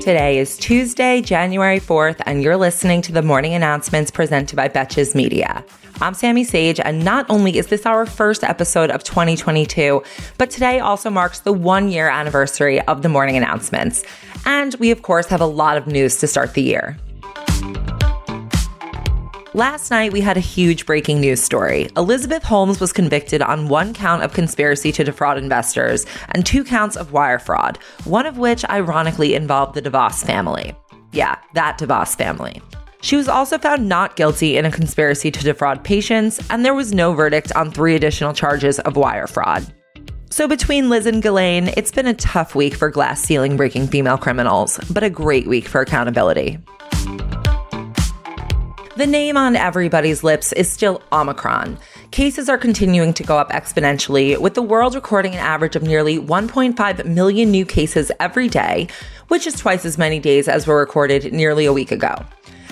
Today is Tuesday, January 4th, and you're listening to the morning announcements presented by Betches Media. I'm Sammy Sage, and not only is this our first episode of 2022, but today also marks the one year anniversary of the morning announcements. And we, of course, have a lot of news to start the year. Last night, we had a huge breaking news story. Elizabeth Holmes was convicted on one count of conspiracy to defraud investors and two counts of wire fraud, one of which ironically involved the DeVos family. Yeah, that DeVos family. She was also found not guilty in a conspiracy to defraud patients, and there was no verdict on three additional charges of wire fraud. So, between Liz and Ghislaine, it's been a tough week for glass ceiling breaking female criminals, but a great week for accountability. The name on everybody's lips is still Omicron. Cases are continuing to go up exponentially, with the world recording an average of nearly 1.5 million new cases every day, which is twice as many days as were recorded nearly a week ago.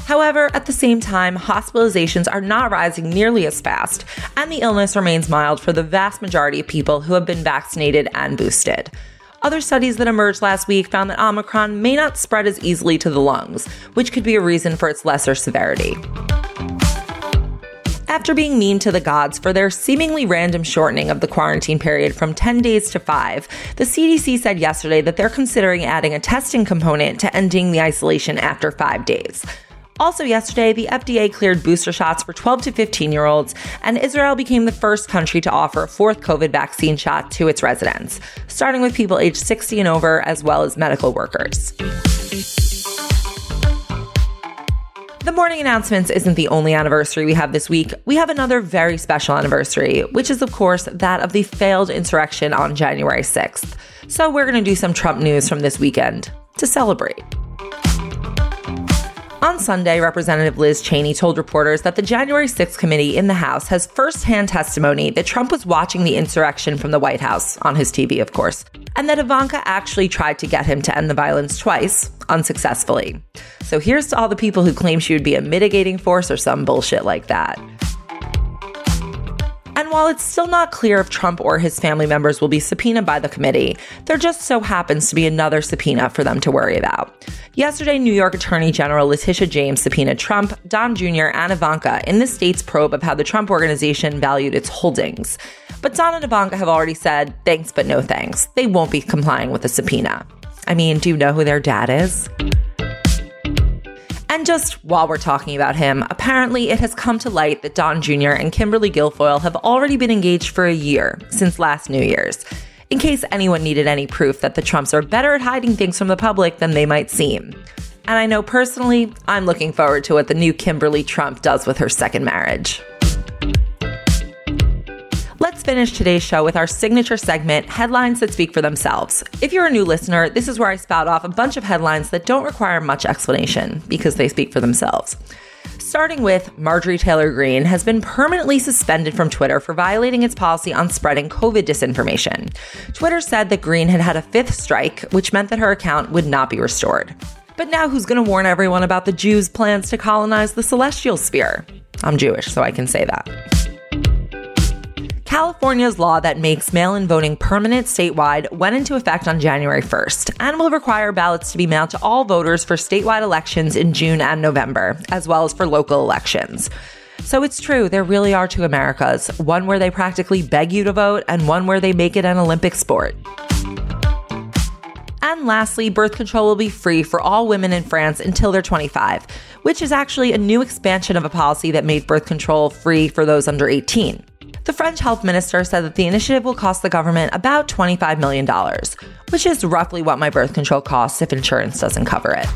However, at the same time, hospitalizations are not rising nearly as fast, and the illness remains mild for the vast majority of people who have been vaccinated and boosted. Other studies that emerged last week found that Omicron may not spread as easily to the lungs, which could be a reason for its lesser severity. After being mean to the gods for their seemingly random shortening of the quarantine period from 10 days to 5, the CDC said yesterday that they're considering adding a testing component to ending the isolation after 5 days. Also, yesterday, the FDA cleared booster shots for 12 to 15 year olds, and Israel became the first country to offer a fourth COVID vaccine shot to its residents, starting with people aged 60 and over, as well as medical workers. The morning announcements isn't the only anniversary we have this week. We have another very special anniversary, which is, of course, that of the failed insurrection on January 6th. So, we're going to do some Trump news from this weekend to celebrate. On Sunday, Representative Liz Cheney told reporters that the January 6th committee in the House has firsthand testimony that Trump was watching the insurrection from the White House, on his TV, of course, and that Ivanka actually tried to get him to end the violence twice, unsuccessfully. So here's to all the people who claim she would be a mitigating force or some bullshit like that. And while it's still not clear if Trump or his family members will be subpoenaed by the committee, there just so happens to be another subpoena for them to worry about. Yesterday, New York Attorney General Letitia James subpoenaed Trump, Don Jr., and Ivanka in the state's probe of how the Trump organization valued its holdings. But Don and Ivanka have already said thanks, but no thanks. They won't be complying with the subpoena. I mean, do you know who their dad is? And just while we're talking about him, apparently it has come to light that Don Jr. and Kimberly Guilfoyle have already been engaged for a year, since last New Year's. In case anyone needed any proof that the Trumps are better at hiding things from the public than they might seem. And I know personally, I'm looking forward to what the new Kimberly Trump does with her second marriage. Finish today's show with our signature segment, Headlines That Speak for Themselves. If you're a new listener, this is where I spout off a bunch of headlines that don't require much explanation because they speak for themselves. Starting with Marjorie Taylor Greene has been permanently suspended from Twitter for violating its policy on spreading COVID disinformation. Twitter said that Greene had had a fifth strike, which meant that her account would not be restored. But now who's going to warn everyone about the Jews' plans to colonize the celestial sphere? I'm Jewish, so I can say that. California's law that makes mail in voting permanent statewide went into effect on January 1st and will require ballots to be mailed to all voters for statewide elections in June and November, as well as for local elections. So it's true, there really are two Americas one where they practically beg you to vote, and one where they make it an Olympic sport. And lastly, birth control will be free for all women in France until they're 25, which is actually a new expansion of a policy that made birth control free for those under 18. The French health minister said that the initiative will cost the government about $25 million, which is roughly what my birth control costs if insurance doesn't cover it.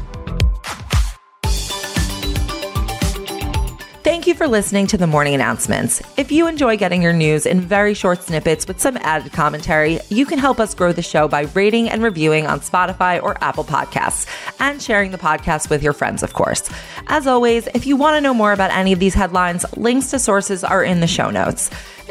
Thank you for listening to the morning announcements. If you enjoy getting your news in very short snippets with some added commentary, you can help us grow the show by rating and reviewing on Spotify or Apple Podcasts and sharing the podcast with your friends, of course. As always, if you want to know more about any of these headlines, links to sources are in the show notes.